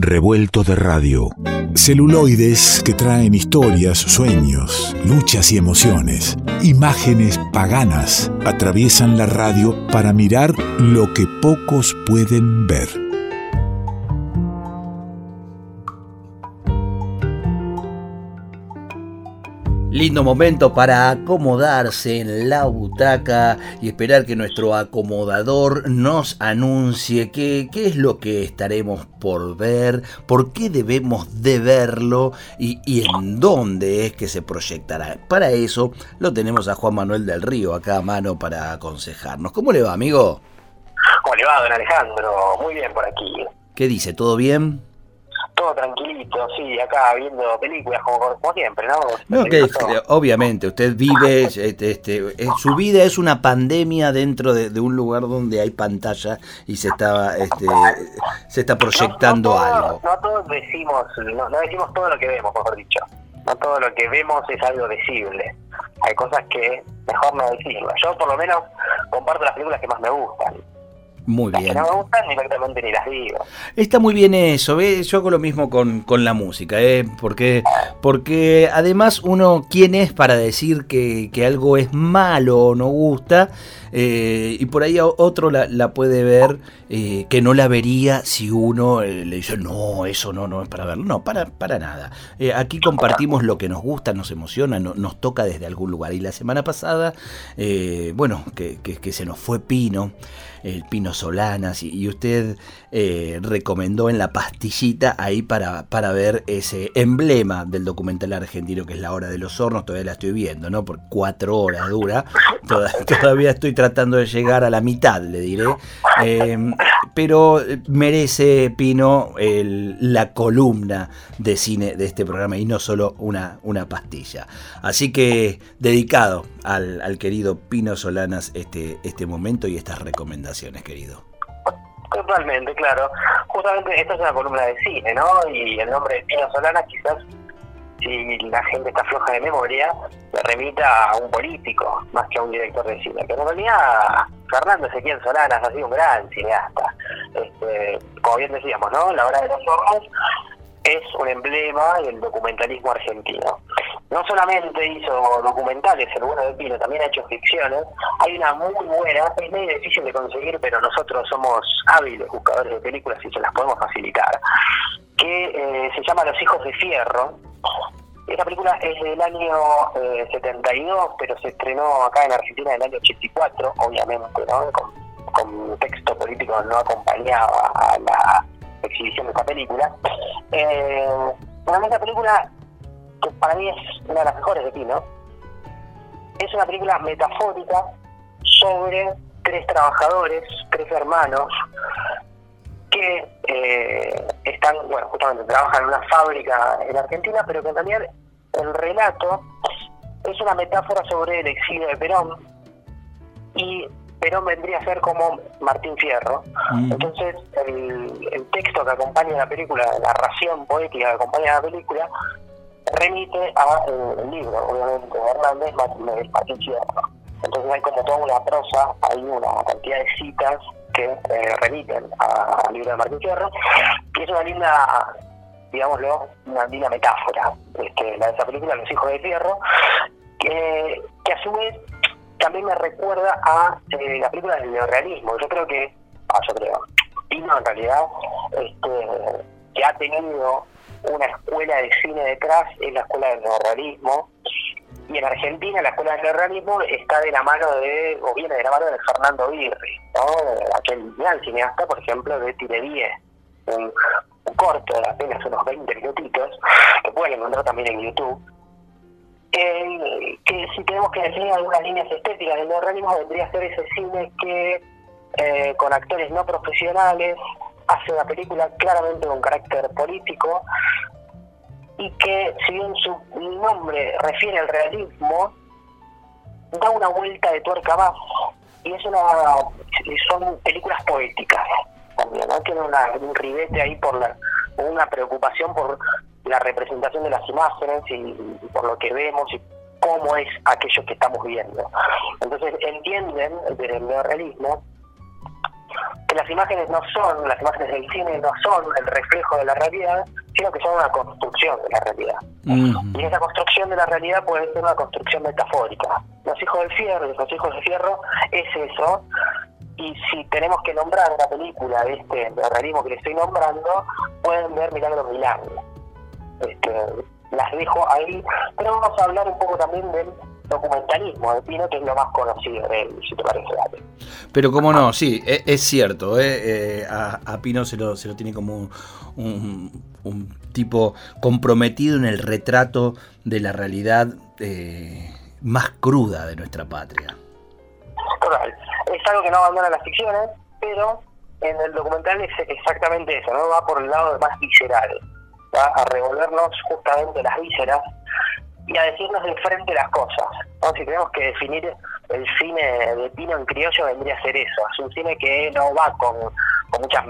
revuelto de radio. Celuloides que traen historias, sueños, luchas y emociones. Imágenes paganas atraviesan la radio para mirar lo que pocos pueden ver. Lindo momento para acomodarse en la butaca y esperar que nuestro acomodador nos anuncie qué, es lo que estaremos por ver, por qué debemos de verlo y, y, en dónde es que se proyectará. Para eso lo tenemos a Juan Manuel del Río acá a mano para aconsejarnos. ¿Cómo le va, amigo? ¿Cómo le va, don Alejandro? Muy bien por aquí. ¿Qué dice? ¿Todo bien? Todo tranquilito, sí, acá viendo películas como, como siempre, ¿no? No, que, obviamente, usted vive, este, este, su vida es una pandemia dentro de, de, un lugar donde hay pantalla y se está, este, se está proyectando no, no algo. No todos decimos, no, no decimos todo lo que vemos, mejor dicho. No todo lo que vemos es algo visible. Hay cosas que mejor no decirlo. Yo por lo menos comparto las películas que más me gustan. Muy bien. Las que no me gustan directamente ni las digo. Está muy bien eso, ¿ves? yo hago lo mismo con, con la música, ¿eh? porque, porque además uno, ¿quién es para decir que, que algo es malo o no gusta? Eh, y por ahí otro la, puede ver eh, que no la vería si uno eh, le dice, no, eso no, no es para verlo. No, para, para nada. Aquí compartimos lo que nos gusta, nos emociona, no, nos toca desde algún lugar. Y la semana pasada, bueno, que, que, se nos fue Pino, el Pino Solanas, y, y usted recomendó en la pastillita ahí para, para ver ese emblema del documental argentino que es La Hora de los Hornos. Todavía la estoy viendo, ¿no? Por cuatro horas dura. Todavía estoy tratando de llegar a la mitad, le diré. Eh, pero merece, Pino, el, la columna de cine de este programa y no solo una, una pastilla. Así que dedicado al, al querido Pino Solanas este, este momento y estas recomendaciones, querido. Totalmente, claro. Justamente esta es una columna de cine, ¿no? Y el nombre de Pino Solanas quizás si la gente está floja de memoria, le remita a un político más que a un director de cine. Pero en realidad, Fernando Ezequiel Solanas ha sido un gran cineasta. Este, como bien decíamos, ¿no? La hora de los hornos es un emblema del documentalismo argentino. No solamente hizo documentales, el bueno de Pino, también ha hecho ficciones. Hay una muy buena, es medio difícil de conseguir, pero nosotros somos hábiles buscadores de películas y se las podemos facilitar, que eh, se llama Los Hijos de Fierro, esta película es del año eh, 72, pero se estrenó acá en Argentina en el año 84, obviamente, ¿no? Con, con texto político no acompañaba a la exhibición de esta película. Eh, bueno, esta película, que para mí es una de las mejores de Pino, es una película metafórica sobre tres trabajadores, tres hermanos, que eh, están, bueno, justamente trabajan en una fábrica en Argentina, pero que en realidad el relato es una metáfora sobre el exilio de Perón y Perón vendría a ser como Martín Fierro. Mm. Entonces, el, el, texto que acompaña la película, la narración poética que acompaña la película, remite a eh, el libro, obviamente, de Hernández, Martín Fierro. Entonces hay como toda una prosa, hay una cantidad de citas que eh, remiten al libro de Martín Fierro, y es una linda, digámoslo, una linda metáfora, este, la de esa película, Los Hijos de Fierro, que, que a su vez también me recuerda a eh, la película del neorrealismo. Yo creo que, ah, yo creo, Pino en realidad, este, que ha tenido una escuela de cine detrás, es la escuela del neorrealismo, y en Argentina la escuela del neorrealismo está de la mano de, o viene de la mano de Fernando Birri, ¿no? aquel gran cineasta, por ejemplo, de Tire 10, un, corto de apenas unos 20 minutitos, que pueden encontrar también en YouTube, eh, que si tenemos que definir algunas líneas estéticas del neorrealismo, vendría a ser ese cine que eh, con actores no profesionales hace una película claramente con carácter político, y que si bien su nombre refiere al realismo, da una vuelta de tuerca más y es una son películas poéticas también, ¿no? Tiene una, un ribete ahí por la una preocupación por la representación de las imágenes y, y por lo que vemos y cómo es aquello que estamos viendo. Entonces entienden el neorrealismo que las imágenes no son, las imágenes del cine no son el reflejo de la realidad, sino que son una construcción de la realidad. Y esa construcción de la realidad puede ser una construcción metafórica. Los hijos del fierro, los hijos del fierro es eso, y si tenemos que nombrar una película de este realismo que le estoy nombrando, pueden ver Milagros Milagros. Este, las dejo ahí, pero vamos a hablar un poco también del documentalismo de Pino, que es lo más conocido de él, si te parece, Dale. Pero cómo no, sí, e, es, cierto, ¿eh? eh a, Pino se lo, se lo tiene como un, un, tipo comprometido en el retrato de la realidad eh, más cruda de nuestra patria. Total, algo que no abandona las ficciones, pero en el documental es exactamente eso, ¿no? Va por el lado más visceral, va a revolvernos justamente las vísceras y a decirnos de frente las cosas. Si tenemos que definir el cine de Pino en criollo, vendría a ser eso. Es un cine que no va con, muchas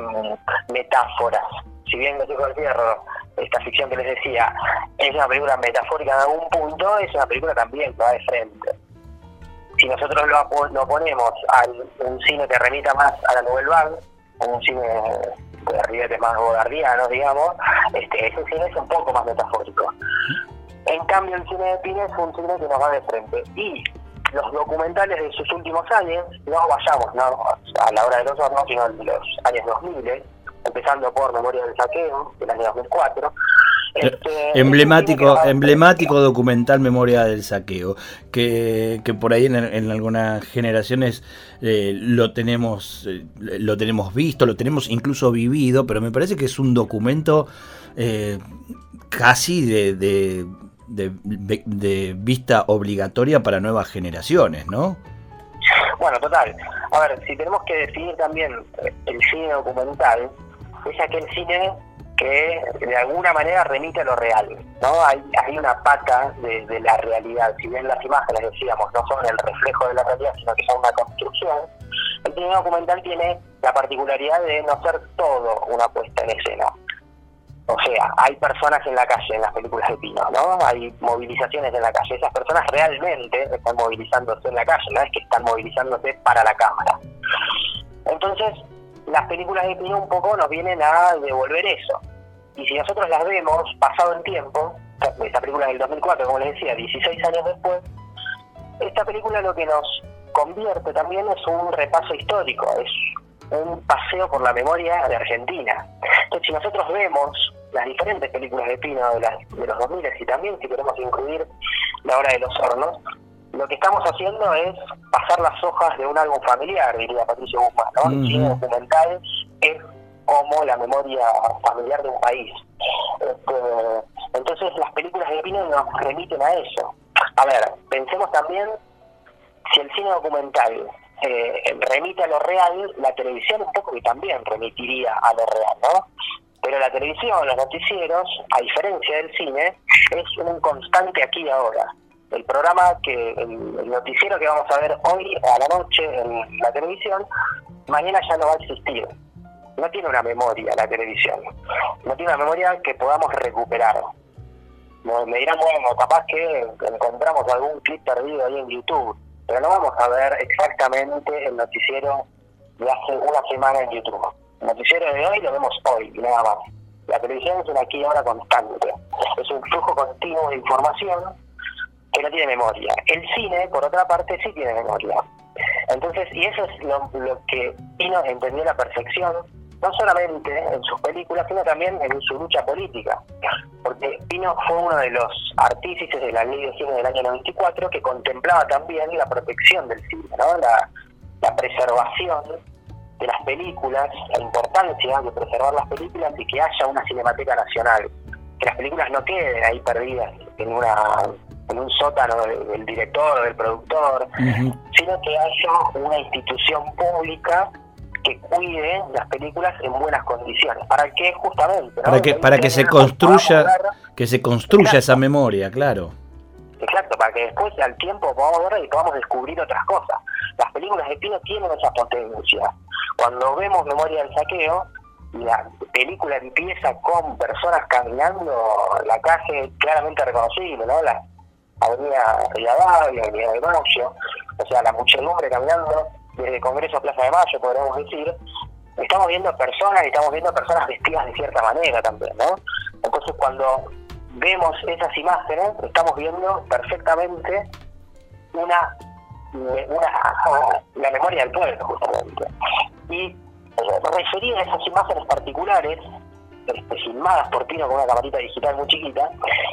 metáforas. Si bien Los Hijos del Fierro, esta ficción que les decía, es una película metafórica en algún punto, es una película también que va de frente. Si nosotros lo, lo ponemos a un cine que remita más a la Nouvelle Vague, un cine de ribetes más godardianos, digamos, este, ese cine es un poco más metafórico. En cambio, el cine de Pino es un cine que nos va de frente. Y los documentales de sus últimos años, no vayamos no a la hora de los hornos, sino de los años 2000, empezando por Memoria del Saqueo, del año 2004. Este, emblemático emblemático documental Memoria del Saqueo, que, que por ahí en, algunas generaciones eh, lo, tenemos, eh, lo tenemos visto, lo tenemos incluso vivido, pero me parece que es un documento eh, casi de de, vista obligatoria para nuevas generaciones, ¿no? Bueno, total. A ver, si tenemos que definir también eh, el cine documental, es aquel cine que de alguna manera remite a lo real, ¿no? Hay, hay una pata de, la realidad, si bien las imágenes, decíamos, no son el reflejo de la realidad, sino que son una construcción, el cine documental tiene la particularidad de no ser todo una puesta en escena. O sea, hay personas en la calle en las películas de Pino, ¿no? Hay movilizaciones en la calle. Esas personas realmente están movilizándose en la calle, no es que están movilizándose para la cámara. Entonces, las películas de Pino un poco nos vienen a devolver eso. Y si nosotros las vemos pasado el tiempo, esta película del 2004, como les decía, 16 años después, esta película lo que nos convierte también es un repaso histórico, es un paseo por la memoria de Argentina. Entonces, si nosotros vemos las diferentes películas de Pino de, de los 2000 y también si queremos incluir La Hora de los Hornos, lo que estamos haciendo es pasar las hojas de un álbum familiar, diría Patricio Guzmán, ¿no? El cine documental es como la memoria familiar de un país. Este, entonces las películas de Pino nos remiten a eso. A ver, pensemos también si el cine documental eh, remite a lo real, la televisión un poco que también remitiría a lo real, ¿no? Pero la televisión, los noticieros, a diferencia del cine, es un constante aquí y ahora. El programa que, el, noticiero que vamos a ver hoy a la noche en la televisión, mañana ya no va a existir. No tiene una memoria la televisión. No tiene una memoria que podamos recuperar. Me dirán, bueno, capaz que encontramos algún clip perdido ahí en YouTube, pero no vamos a ver exactamente el noticiero de hace una semana en YouTube. El noticiero de hoy lo vemos hoy, nada más. La televisión es una aquí ahora constante. Es un flujo continuo de información que no tiene memoria. El cine, por otra parte, sí tiene memoria. Entonces, y eso es lo, que Pino entendió a la perfección, no solamente en sus películas, sino también en su lucha política. Porque Pino fue uno de los artífices de la ley de cine del año 94 que contemplaba también la protección del cine, ¿no? la, la preservación de las películas, la importancia de preservar las películas y que haya una cinemateca nacional, que las películas no queden ahí perdidas en una en un sótano del, director o del productor, sino que haya una institución pública que cuide las películas en buenas condiciones. ¿Para qué justamente? Para que para que se construya que se construya esa memoria, claro. Exacto, para que después al tiempo podamos ver y podamos descubrir otras cosas. Las películas de Pino tienen esa potencia. Cuando vemos Memoria del Saqueo, la película empieza con personas caminando la calle claramente reconocible, ¿no? La avenida Rivadavia, avenida de Mayo, o sea, la muchedumbre caminando desde Congreso a Plaza de Mayo, podríamos decir, estamos viendo personas y estamos viendo personas vestidas de cierta manera también, ¿no? Entonces cuando vemos esas imágenes, estamos viendo perfectamente una, una la memoria del pueblo, justamente. Y eh, referir a esas imágenes particulares, este, filmadas por Pino con una camarita digital muy chiquita,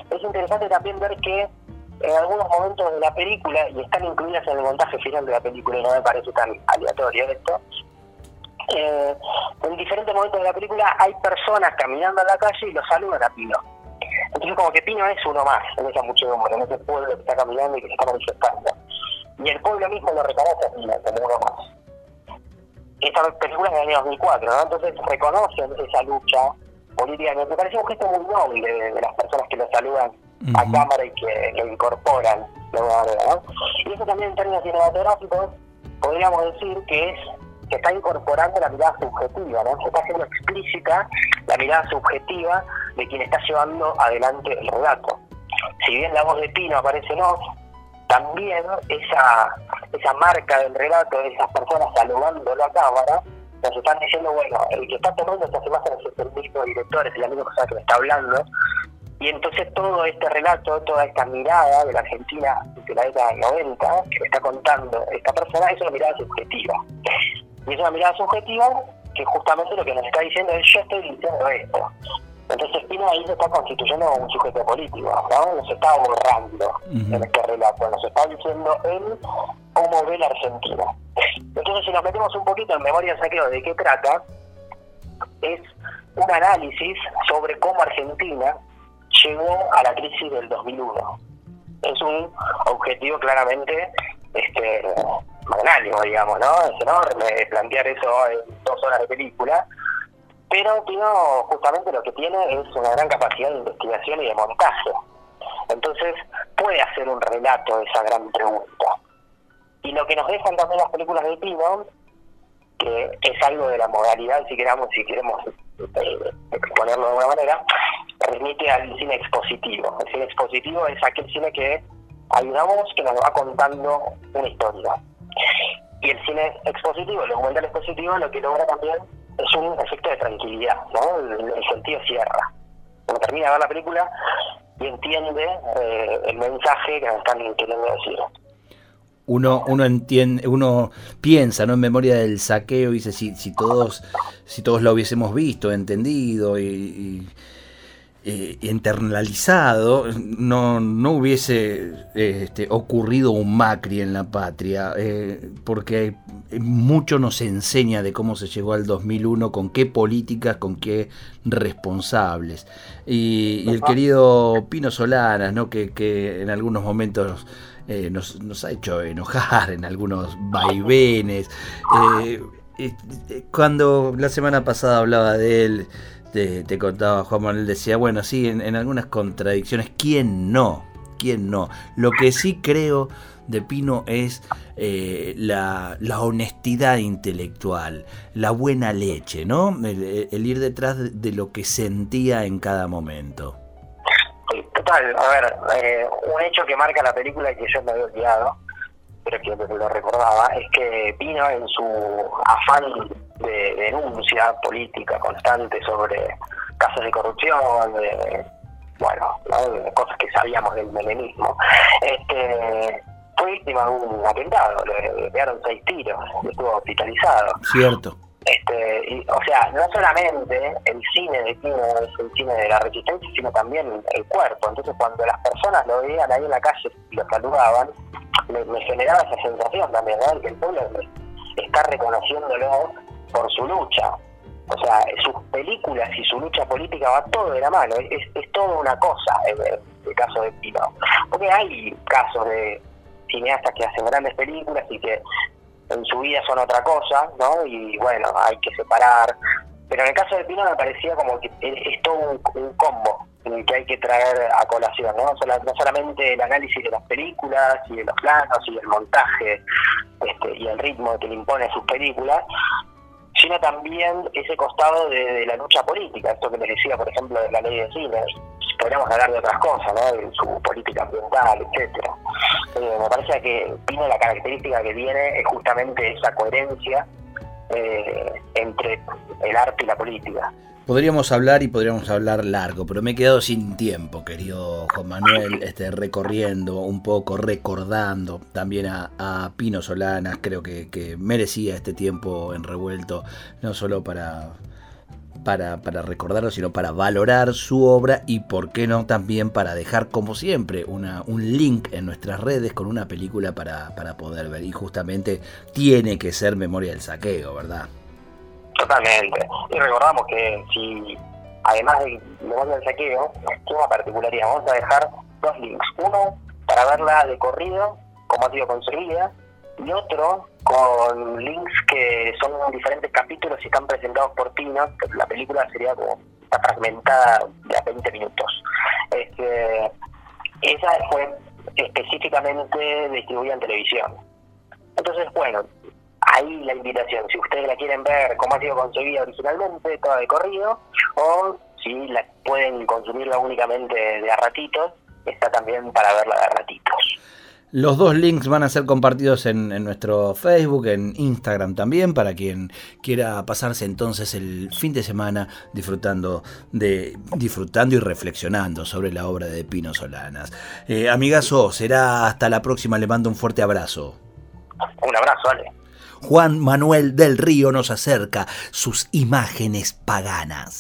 es interesante también ver que en algunos momentos de la película, y están incluidas en el montaje final de la película, y no me parece tan aleatorio esto, eh, en diferentes momentos de la película hay personas caminando en la calle y lo saludan a Pino. Entonces como que Pino es uno más en esa muchedumbre, en ese pueblo que está caminando y que se está manifestando. Y el pueblo mismo lo reconoce a Pino como uno más. Esta película es del año 2004, ¿no? Entonces reconocen esa lucha política. Me parece un gesto muy noble de, las personas que lo saludan a cámara y que lo incorporan de alguna manera, ¿no? Y eso también en términos cinematográficos podríamos decir que es se está incorporando la mirada subjetiva, ¿no? Se está haciendo explícita la mirada subjetiva de quien está llevando adelante el relato. Si bien la voz de Pino aparece en off, también esa, esa marca del relato de esas personas saludándolo a cámara, nos están diciendo, bueno, el que está tomando estas imágenes es el mismo director, es la misma persona que me está hablando, y entonces todo este relato, toda esta mirada de la Argentina de la década del 90, que me está contando esta persona, es una mirada subjetiva. Y es una mirada subjetiva que justamente lo que nos está diciendo es yo estoy diciendo esto. Entonces Pino ahí se está constituyendo un sujeto político, ¿no? Nos está borrando en este relato, nos está diciendo él cómo ve la Argentina. Entonces si nos metemos un poquito en memoria saqueo de qué trata, es un análisis sobre cómo Argentina llegó a la crisis del 2001. Es un objetivo claramente este, magnánimo, digamos, ¿no? Es enorme plantear eso en dos horas de película, pero Pino justamente lo que tiene es una gran capacidad de investigación y de montaje. Entonces puede hacer un relato de esa gran pregunta. Y lo que nos dejan también las películas de Pino, que es algo de la modalidad, si queramos, si queremos eh, exponerlo de alguna manera, remite al cine expositivo. El cine expositivo es aquel cine que ayudamos que nos va contando una historia. Y el cine expositivo, el documental expositivo, lo que logra también es un efecto de tranquilidad, ¿no? El, sentido cierra. Uno termina de ver la película y entiende eh, el mensaje que nos están queriendo decir. Uno, uno entiende, uno piensa, ¿no? En memoria del saqueo, dice si, si todos, si todos lo hubiésemos visto, entendido y eh, internalizado, no, no hubiese este, ocurrido un Macri en la patria, eh, porque mucho nos enseña de cómo se llegó al 2001, con qué políticas, con qué responsables. Y, el querido Pino Solanas, ¿no? que, que en algunos momentos eh, nos, nos, ha hecho enojar en algunos vaivenes. cuando la semana pasada hablaba de él, te, contaba Juan Manuel, decía, bueno, sí, en, algunas contradicciones, ¿quién no? ¿Quién no? Lo que sí creo de Pino es eh, la, honestidad intelectual, la buena leche, ¿no? El, ir detrás de, lo que sentía en cada momento. total, a ver, eh, un hecho que marca la película y que yo me había olvidado, pero que lo recordaba, es que Pino en su afán de denuncia política constante sobre casos de corrupción, de, bueno, cosas que sabíamos del melenismo, este, fue víctima de un atentado, le pegaron seis tiros, estuvo hospitalizado. Cierto. Este, o sea, no solamente el cine de Pino es el cine de la resistencia, sino también el cuerpo. Entonces, cuando las personas lo veían ahí en la calle y lo saludaban, me, generaba esa sensación también, ¿no? Que el pueblo está reconociéndolo por su lucha. O sea, sus películas y su lucha política va todo de la mano, es, es todo una cosa en el, caso de Pino. Porque hay casos de cineastas que hacen grandes películas y que en su vida son otra cosa, ¿no? Y bueno, hay que separar. Pero en el caso de Pino me parecía como que es, todo un, combo el que hay que traer a colación, ¿no? no solamente el análisis de las películas y de los planos y el montaje este, y el ritmo que le impone sus películas, sino también ese costado de, la lucha política, esto que les decía, por ejemplo, de la ley de cine. Podríamos hablar de otras cosas, ¿no? de su política ambiental, etcétera. Eh, me parece que tiene la característica que tiene es justamente esa coherencia eh, entre el arte y la política. Podríamos hablar y podríamos hablar largo, pero me he quedado sin tiempo, querido Juan Manuel, este, recorriendo un poco, recordando también a, Pino Solanas, creo que, que, merecía este tiempo en revuelto, no solo para, para, para, recordarlo, sino para valorar su obra y, por qué no, también para dejar, como siempre, una, un link en nuestras redes con una película para, para poder ver. Y justamente tiene que ser Memoria del Saqueo, ¿verdad? Totalmente. Y recordamos que si, además de Memoria del Saqueo, tiene una particularidad. Vamos a dejar dos links. Uno para verla de corrido, como ha sido construida, y otro con links que son diferentes capítulos y están presentados por Pino. La película sería como está fragmentada de a 20 minutos. Este, esa fue específicamente distribuida en televisión. Entonces, bueno, ahí la invitación, si ustedes la quieren ver cómo ha sido concebida originalmente, toda de corrido, o si la pueden consumirla únicamente de a ratitos, está también para verla de a ratitos. Los dos links van a ser compartidos en, nuestro Facebook, en Instagram también, para quien quiera pasarse entonces el fin de semana disfrutando de disfrutando y reflexionando sobre la obra de Pino Solanas. Eh, amigazo, será hasta la próxima. Le mando un fuerte abrazo. Un abrazo, Ale. Juan Manuel del Río nos acerca sus imágenes paganas.